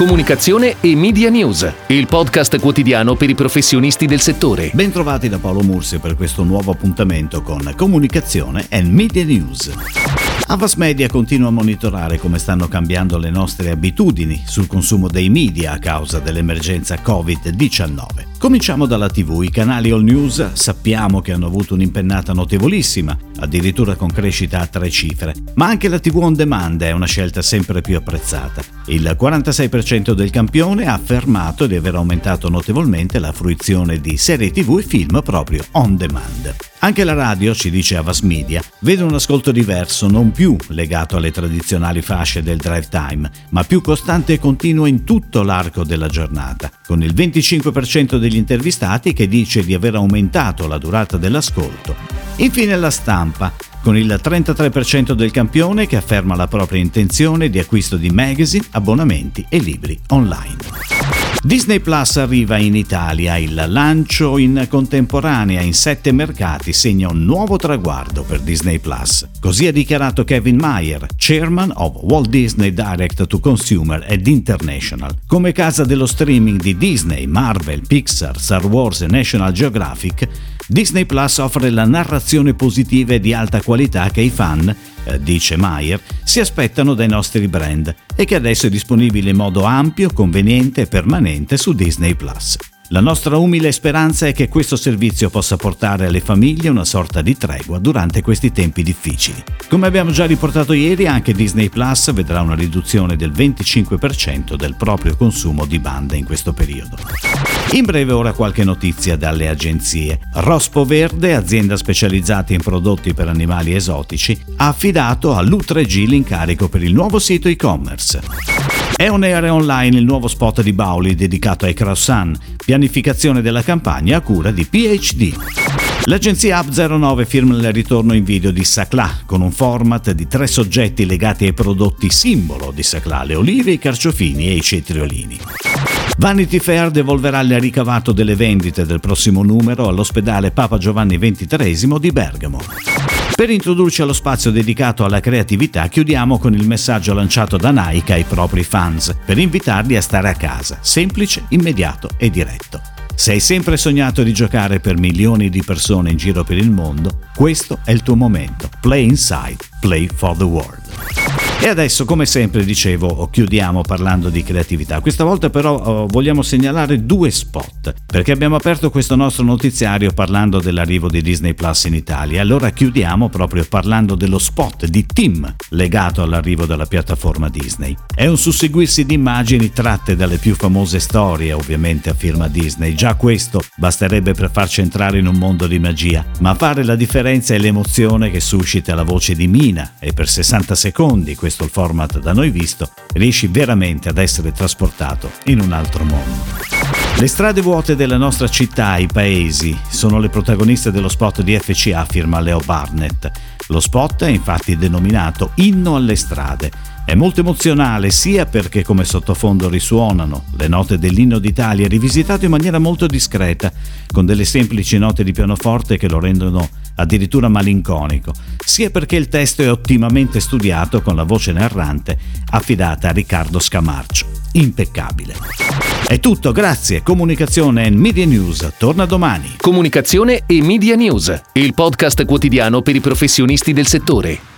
Comunicazione e Media News, il podcast quotidiano per i professionisti del settore. Bentrovati da Paolo Mursi per questo nuovo appuntamento con Comunicazione e Media News. Avas Media continua a monitorare come stanno cambiando le nostre abitudini sul consumo dei media a causa dell'emergenza Covid-19. Cominciamo dalla TV. I canali All News sappiamo che hanno avuto un'impennata notevolissima, addirittura con crescita a tre cifre, ma anche la TV on demand è una scelta sempre più apprezzata. Il 46% del campione ha affermato di aver aumentato notevolmente la fruizione di serie TV e film proprio on demand. Anche la radio, ci dice Avas Media, vede un ascolto diverso, non più legato alle tradizionali fasce del drive time, ma più costante e continuo in tutto l'arco della giornata, con il 25% degli intervistati che dice di aver aumentato la durata dell'ascolto. Infine la stampa, con il 33% del campione che afferma la propria intenzione di acquisto di magazine, abbonamenti e libri online. Disney Plus arriva in Italia, il lancio in contemporanea in sette mercati segna un nuovo traguardo per Disney Plus. Così ha dichiarato Kevin Mayer, chairman of Walt Disney Direct to Consumer ed International. Come casa dello streaming di Disney, Marvel, Pixar, Star Wars e National Geographic, Disney Plus offre la narrazione positiva e di alta qualità che i fan dice Mayer, si aspettano dai nostri brand e che adesso è disponibile in modo ampio, conveniente e permanente su Disney. La nostra umile speranza è che questo servizio possa portare alle famiglie una sorta di tregua durante questi tempi difficili. Come abbiamo già riportato ieri, anche Disney Plus vedrà una riduzione del 25% del proprio consumo di banda in questo periodo. In breve ora qualche notizia dalle agenzie. Rospo Verde, azienda specializzata in prodotti per animali esotici, ha affidato all'U3G l'incarico per il nuovo sito e-commerce. È on air online il nuovo spot di Bauli dedicato ai croissant, pianificazione della campagna a cura di PhD. L'agenzia Up09 firma il ritorno in video di Saclà con un format di tre soggetti legati ai prodotti simbolo di Saclà, le olive, i carciofini e i cetriolini. Vanity Fair devolverà il ricavato delle vendite del prossimo numero all'ospedale Papa Giovanni XXIII di Bergamo. Per introdurci allo spazio dedicato alla creatività chiudiamo con il messaggio lanciato da Nike ai propri fans per invitarli a stare a casa, semplice, immediato e diretto. Se hai sempre sognato di giocare per milioni di persone in giro per il mondo, questo è il tuo momento. Play inside, play for the world. E adesso, come sempre, dicevo, chiudiamo parlando di creatività. Questa volta però eh, vogliamo segnalare due spot, perché abbiamo aperto questo nostro notiziario parlando dell'arrivo di Disney Plus in Italia. Allora chiudiamo proprio parlando dello spot di Tim legato all'arrivo della piattaforma Disney. È un susseguirsi di immagini tratte dalle più famose storie, ovviamente a firma Disney. Già questo basterebbe per farci entrare in un mondo di magia, ma fare la differenza è l'emozione che suscita la voce di Mina e per 60 secondi questo il format da noi visto, riesci veramente ad essere trasportato in un altro mondo. Le strade vuote della nostra città, i paesi, sono le protagoniste dello spot di FCA firma Leo Barnett. Lo spot è infatti denominato Inno alle strade. È molto emozionale sia perché come sottofondo risuonano le note dell'inno d'Italia rivisitato in maniera molto discreta, con delle semplici note di pianoforte che lo rendono addirittura malinconico, sia perché il testo è ottimamente studiato con la voce narrante affidata a Riccardo Scamarcio. Impeccabile. È tutto, grazie. Comunicazione e Media News torna domani. Comunicazione e Media News, il podcast quotidiano per i professionisti del settore.